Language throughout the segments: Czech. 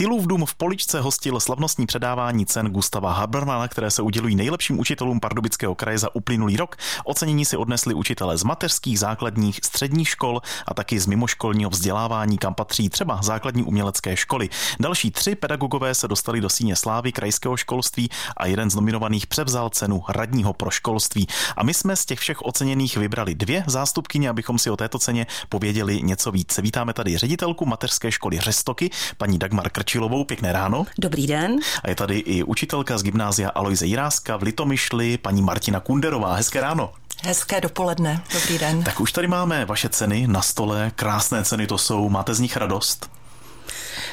Tylův dům v Poličce hostil slavnostní předávání cen Gustava Habermana, které se udělují nejlepším učitelům Pardubického kraje za uplynulý rok. Ocenění si odnesli učitele z mateřských, základních, středních škol a taky z mimoškolního vzdělávání, kam patří třeba základní umělecké školy. Další tři pedagogové se dostali do síně slávy krajského školství a jeden z nominovaných převzal cenu radního pro školství. A my jsme z těch všech oceněných vybrali dvě zástupkyně, abychom si o této ceně pověděli něco víc. Vítáme tady ředitelku mateřské školy Řestoky, paní Dagmar Krčilovou. Pěkné ráno. Dobrý den. A je tady i učitelka z gymnázia Aloise Jiráska v Litomyšli, paní Martina Kunderová. Hezké ráno. Hezké dopoledne, dobrý den. Tak už tady máme vaše ceny na stole, krásné ceny to jsou, máte z nich radost?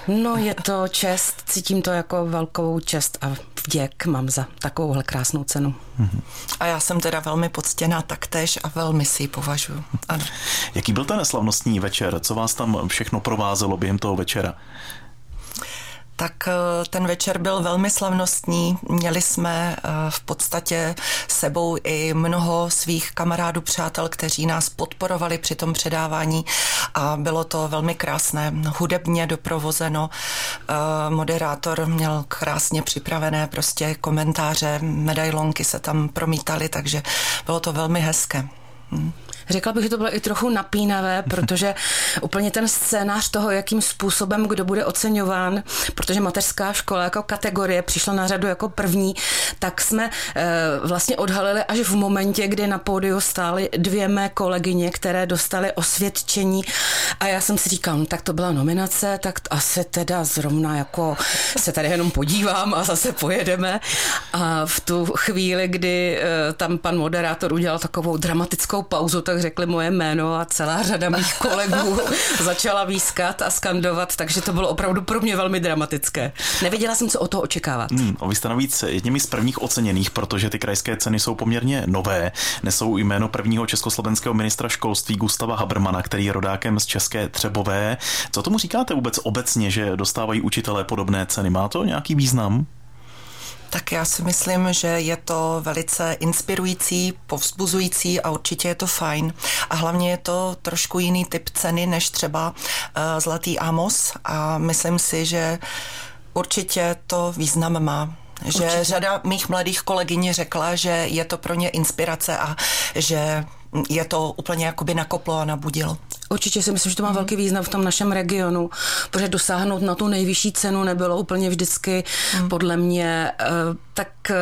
No je to čest, cítím to jako velkou čest a vděk mám za takovouhle krásnou cenu. A já jsem teda velmi poctěná taktéž a velmi si ji považuji. Ano. Jaký byl ten slavnostní večer? Co vás tam všechno provázelo během toho večera? Tak eh, ten večer byl velmi slavnostní. Měli jsme eh, v podstatě sebou i mnoho svých kamarádů, přátel, kteří nás podporovali při tom předávání a bylo to velmi krásné, hudebně doprovozeno. Eh, moderátor měl krásně připravené prostě komentáře, medailonky se tam promítaly, takže bylo to velmi hezké. Hm. Řekla bych, že to bylo i trochu napínavé, protože úplně ten scénář toho, jakým způsobem kdo bude oceňován, protože mateřská škola jako kategorie přišla na řadu jako první, tak jsme e, vlastně odhalili až v momentě, kdy na pódiu stály dvě mé kolegyně, které dostaly osvědčení a já jsem si říkal, no, tak to byla nominace, tak asi teda zrovna jako se tady jenom podívám a zase pojedeme. A v tu chvíli, kdy e, tam pan moderátor udělal takovou dramatickou pauzu, tak řekli moje jméno a celá řada mých kolegů začala výskat a skandovat, takže to bylo opravdu pro mě velmi dramatické. Nevěděla jsem, co o to očekávat. Hmm, vy jste navíc jedněmi z prvních oceněných, protože ty krajské ceny jsou poměrně nové. Nesou jméno prvního československého ministra školství Gustava Habermana, který je rodákem z České Třebové. Co tomu říkáte vůbec obecně, že dostávají učitelé podobné ceny? Má to nějaký význam? Tak já si myslím, že je to velice inspirující, povzbuzující a určitě je to fajn. A hlavně je to trošku jiný typ ceny než třeba uh, Zlatý Amos a myslím si, že určitě to význam má. Že Určitě. řada mých mladých kolegyň řekla, že je to pro ně inspirace a že je to úplně jakoby nakoplo a nabudilo. Určitě si myslím, že to má velký význam v tom našem regionu, protože dosáhnout na tu nejvyšší cenu nebylo úplně vždycky hmm. podle mě eh, tak eh,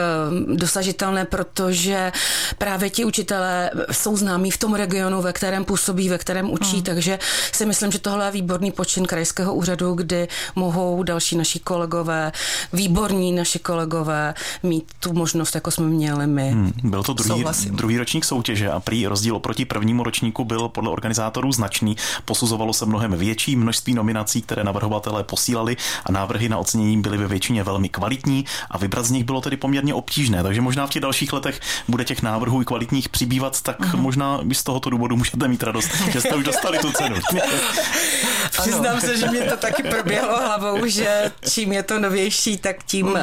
dosažitelné, protože právě ti učitelé jsou známí v tom regionu, ve kterém působí, ve kterém učí, hmm. takže si myslím, že tohle je výborný počin krajského úřadu, kdy mohou další naši kolegové, výborní naši kolegové mít tu možnost, jako jsme měli my. Hmm. Byl to druhý, druhý ročník soutěže a prý rozdíl oproti prvnímu ročníku byl podle organizátorů značný. Posuzovalo se mnohem větší množství nominací, které navrhovatelé posílali a návrhy na ocenění byly ve většině velmi kvalitní a vybrat z nich bylo tedy poměrně obtížné. Takže možná v těch dalších letech bude těch návrhů i kvalitních přibývat, tak uh-huh. možná i z tohoto důvodu můžete mít radost, že jste už dostali tu cenu. Přiznám se, že mě to taky proběhlo hlavou, že čím je to novější, tak tím uh,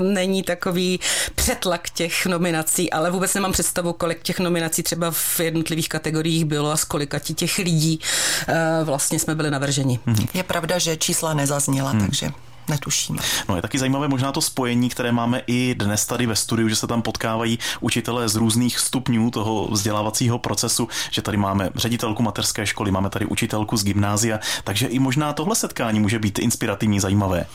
není takový přetlak těch nominací, ale vůbec nemám představu, kolik těch nominací třeba v jednotlivých kategoriích bylo a z kolika těch lidí uh, vlastně jsme byli navrženi. Je pravda, že čísla nezazněla, hmm. takže netušíme. No je taky zajímavé možná to spojení, které máme i dnes tady ve studiu, že se tam potkávají učitelé z různých stupňů toho vzdělávacího procesu, že tady máme ředitelku mateřské školy, máme tady učitelku z gymnázia, takže i možná tohle setkání může být inspirativní, zajímavé.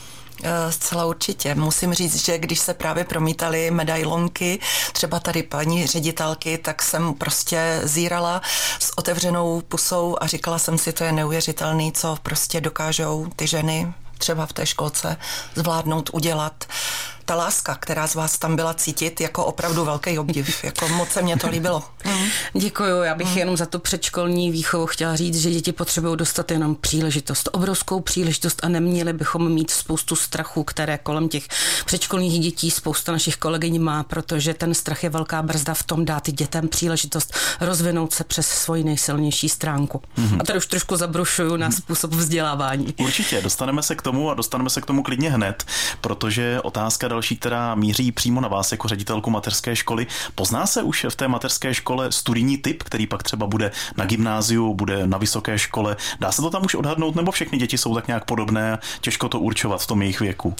Eh, zcela určitě. Musím říct, že když se právě promítaly medailonky, třeba tady paní ředitelky, tak jsem prostě zírala s otevřenou pusou a říkala jsem si, to je neuvěřitelný, co prostě dokážou ty ženy třeba v té školce zvládnout udělat ta láska, která z vás tam byla cítit, jako opravdu velký obdiv. Jako moc se mě to líbilo. Mm. Děkuju. Já bych mm. jenom za tu předškolní výchovu chtěla říct, že děti potřebují dostat jenom příležitost, obrovskou příležitost a neměli bychom mít spoustu strachu, které kolem těch předškolních dětí spousta našich kolegyň má, protože ten strach je velká brzda v tom dát dětem příležitost rozvinout se přes svoji nejsilnější stránku. Mm. A tady už trošku zabrušuju na způsob vzdělávání. Určitě, dostaneme se k tomu a dostaneme se k tomu klidně hned, protože otázka další, která míří přímo na vás jako ředitelku mateřské školy. Pozná se už v té mateřské škole studijní typ, který pak třeba bude na gymnáziu, bude na vysoké škole. Dá se to tam už odhadnout, nebo všechny děti jsou tak nějak podobné, těžko to určovat v tom jejich věku?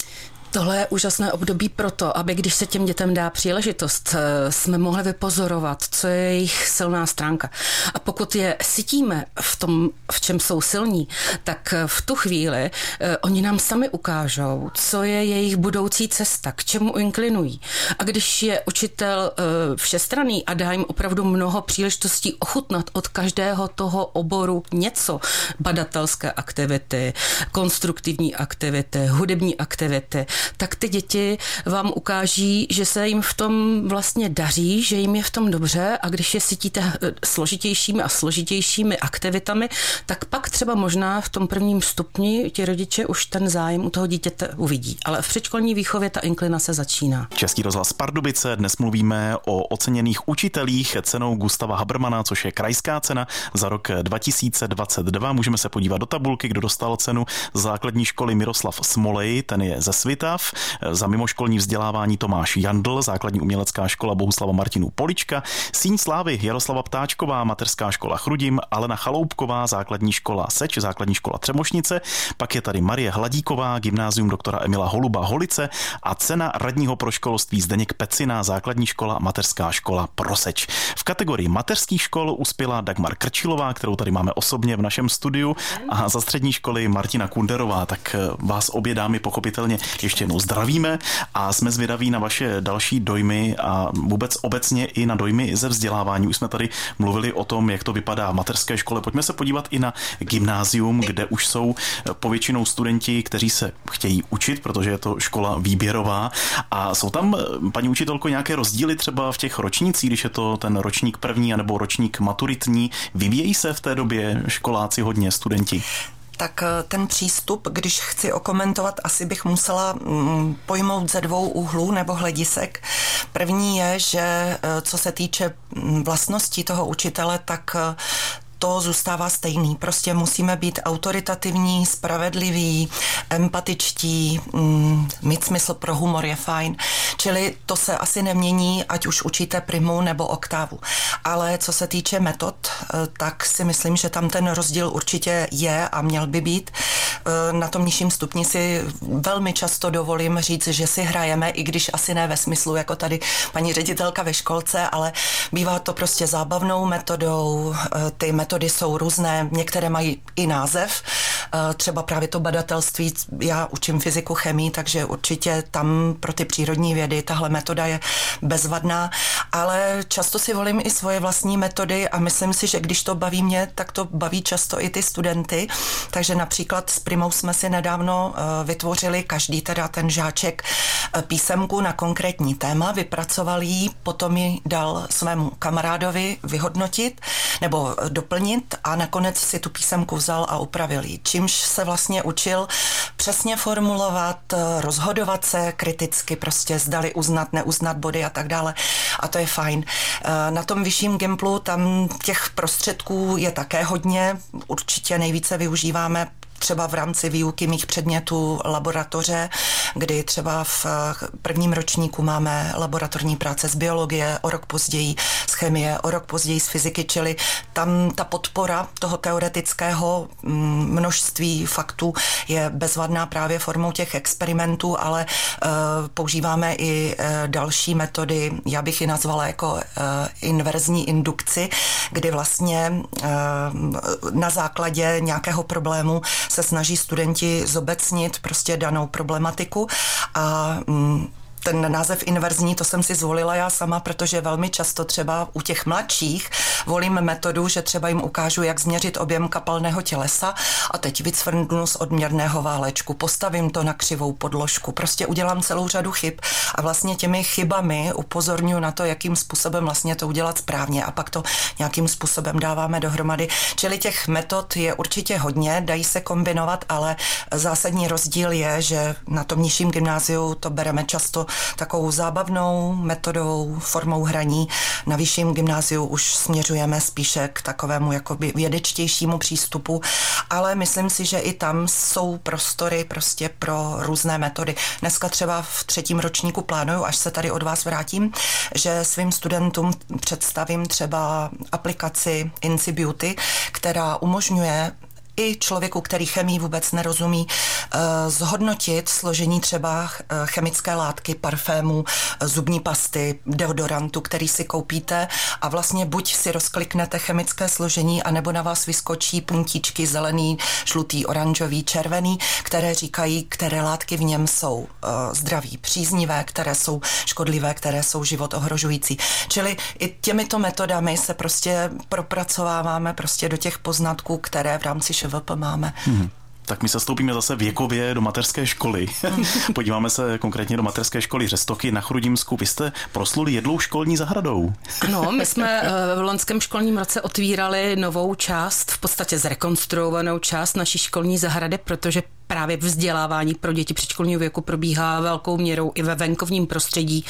Tohle je úžasné období proto, aby když se těm dětem dá příležitost, eh, jsme mohli vypozorovat, co je jejich silná stránka. A pokud je sytíme v tom, v čem jsou silní, tak eh, v tu chvíli eh, oni nám sami ukážou, co je jejich budoucí cesta, k čemu inklinují. A když je učitel všestraný a dá jim opravdu mnoho příležitostí ochutnat od každého toho oboru něco, badatelské aktivity, konstruktivní aktivity, hudební aktivity, tak ty děti vám ukáží, že se jim v tom vlastně daří, že jim je v tom dobře a když je sytíte eh, složitějšími a složitějšími aktivitami, tak pak třeba možná v tom prvním stupni ti rodiče už ten zájem u toho dítěte uvidí. Ale v předškolní výchově ta inklinace začíná. Český rozhlas Pardubice, dnes mluvíme o oceněných učitelích cenou Gustava Habermana, což je krajská cena za rok 2022. Můžeme se podívat do tabulky, kdo dostal cenu základní školy Miroslav Smolej, ten je ze Svita Ústav, za mimoškolní vzdělávání Tomáš Jandl, základní umělecká škola Bohuslava Martinů Polička, Síň Slávy Jaroslava Ptáčková, mateřská škola Chrudim, Alena Chaloupková, základní škola Seč, základní škola Třemošnice, pak je tady Marie Hladíková, gymnázium doktora Emila Holuba Holice a cena radního pro školství Zdeněk Pecina, základní škola mateřská škola Proseč. V kategorii mateřských škol uspěla Dagmar Krčilová, kterou tady máme osobně v našem studiu a za střední školy Martina Kunderová, tak vás obě dámy pochopitelně ještě ještě jednou zdravíme a jsme zvědaví na vaše další dojmy a vůbec obecně i na dojmy ze vzdělávání. Už jsme tady mluvili o tom, jak to vypadá v mateřské škole. Pojďme se podívat i na gymnázium, kde už jsou povětšinou studenti, kteří se chtějí učit, protože je to škola výběrová. A jsou tam, paní učitelko, nějaké rozdíly třeba v těch ročnících, když je to ten ročník první anebo ročník maturitní? Vyvíjejí se v té době školáci hodně, studenti? Tak eh, ten přístup, když chci okomentovat, asi bych musela mm, pojmout ze dvou úhlů nebo hledisek. První je, že eh, co se týče mm, vlastností toho učitele, tak eh, to zůstává stejný. Prostě musíme být autoritativní, spravedliví, empatičtí, mm, mít smysl pro humor je fajn. Čili to se asi nemění, ať už učíte primu nebo oktávu. Ale co se týče metod, eh, tak si myslím, že tam ten rozdíl určitě je a měl by být. Eh, na tom nižším stupni si velmi často dovolím říct, že si hrajeme, i když asi ne ve smyslu jako tady paní ředitelka ve školce, ale bývá to prostě zábavnou metodou. Eh, ty metody jsou různé, některé mají i název, třeba právě to badatelství, já učím fyziku, chemii, takže určitě tam pro ty přírodní vědy vědy. Tahle metoda je bezvadná, ale často si volím i svoje vlastní metody a myslím si, že když to baví mě, tak to baví často i ty studenty. Takže například s Primou jsme si nedávno eh, vytvořili každý teda ten žáček eh, písemku na konkrétní téma, vypracoval ji, potom ji dal svému kamarádovi vyhodnotit nebo doplnit a nakonec si tu písemku vzal a upravil ji. Čímž se vlastně učil přesně formulovat, eh, rozhodovat se kriticky, prostě zdali uznat, neuznat body a tak dále. A to je fajn. Eh, na tom vyšším Gimplu tam těch prostředků je také hodně. Určitě nejvíce využíváme třeba v rámci výuky mých předmětů laboratoře, kdy třeba v prvním ročníku máme laboratorní práce z biologie, o rok později z chemie, o rok později z fyziky, čili tam ta podpora toho teoretického mm, množství faktů je bezvadná právě formou těch experimentů, ale uh, používáme i uh, další metody, já bych ji nazvala jako inverzní indukci, kdy vlastně na základě nějakého problému se snaží studenti zobecnit prostě danou problematiku a mm, ten název inverzní, to jsem si zvolila já sama, protože velmi často třeba u těch mladších volím metodu, že třeba jim ukážu, jak změřit objem kapalného tělesa a teď vycvrndnu z odměrného válečku, postavím to na křivou podložku, prostě udělám celou řadu chyb a vlastně těmi chybami upozorňuji na to, jakým způsobem vlastně to udělat správně a pak to nějakým způsobem dáváme dohromady. Čili těch metod je určitě hodně, dají se kombinovat, ale zásadní rozdíl je, že na tom nižším gymnáziu to bereme často takovou zábavnou metodou, formou hraní. Na vyšším gymnáziu už směřujeme spíše k takovému jakoby vědečtějšímu přístupu, ale myslím si, že i tam jsou prostory prostě pro různé metody. Dneska třeba v třetím ročníku plánuju, až se tady od vás vrátím, že svým studentům představím třeba aplikaci Inci Beauty, která umožňuje i člověku, který chemii vůbec nerozumí, eh, zhodnotit složení třeba eh, chemické látky, parfému, eh, zubní pasty, deodorantu, který si koupíte a vlastně buď si rozkliknete chemické složení, anebo na vás vyskočí puntíčky zelený, žlutý, oranžový, červený, které říkají, které látky v něm jsou zdraví, příznivé, které jsou škodlivé, které jsou život ohrožující. Čili i těmito metodami se prostě propracováváme prostě do těch poznatků, které v rámci ŠVP máme. Hmm. Tak my se stoupíme zase věkově do mateřské školy. Podíváme se konkrétně do mateřské školy Řestoky na Chrudimsku. Vy jste prosluli jedlou školní zahradou. Ano, my jsme eh, v loňském školním roce otvírali novou část, v podstatě zrekonstruovanou část naší školní zahrady, protože právě vzdělávání pro děti předškolního věku probíhá velkou měrou i ve venkovním prostředí.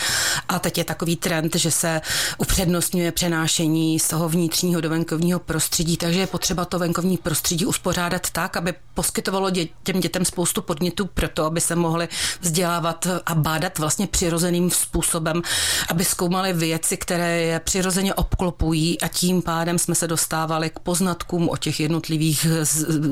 A teď je takový trend, že se upřednostňuje přenášení z toho vnitřního do venkovního prostředí, takže je potřeba to venkovní prostředí uspořádat tak, aby poskytovalo dě- těm dětem spoustu podnětů pro to, aby se mohli vzdělávat a bádat vlastně přirozeným způsobem, aby zkoumali věci, které je přirozeně obklopují a tím pádem jsme se dostávali k poznatkům o těch jednotlivých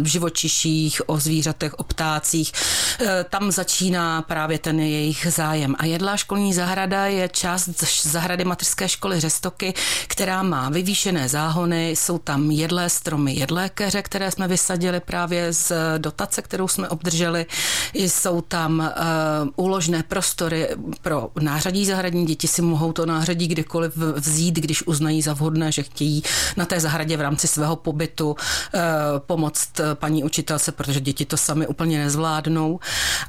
živočiších, o zvířatech, o ptácích. E, tam začíná právě ten jejich zájem. A jedlá školní zahrada je část zahrady materské školy Řestoky, která má vyvýšené záhony, jsou tam jedlé stromy, jedlé keře, které jsme vysadili právě z dotace, kterou jsme obdrželi. Jsou tam uh, úložné prostory pro nářadí zahradní. Děti si mohou to nářadí kdykoliv vzít, když uznají za vhodné, že chtějí na té zahradě v rámci svého pobytu uh, pomoct paní učitelce, protože děti to sami úplně úplně nezvládnou.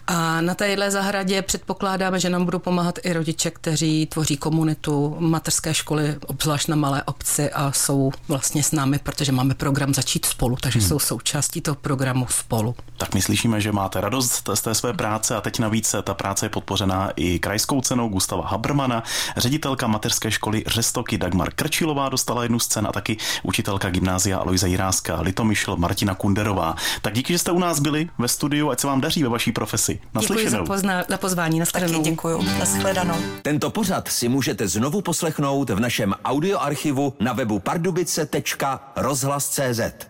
A na téhle zahradě předpokládáme, že nám budou pomáhat i rodiče, kteří tvoří komunitu mateřské školy, obzvlášť na malé obci a jsou vlastně s námi, protože máme program Začít spolu, takže hmm. jsou součástí toho programu spolu. Tak my slyšíme, že máte radost z té své práce a teď navíc ta práce je podpořená i krajskou cenou Gustava Habermana. Ředitelka mateřské školy Řestoky Dagmar Krčilová dostala jednu z cen a taky učitelka gymnázia Aloisa Jiráska, Litomyšl Martina Kunderová. Tak díky, že jste u nás byli ve studiu, ať se vám daří ve vaší profesi. Děkuji za, pozna- za pozvání, nashledanou. Taky děkuji, nashledanou. Tento pořad si můžete znovu poslechnout v našem audioarchivu na webu pardubice.rozhlas.cz.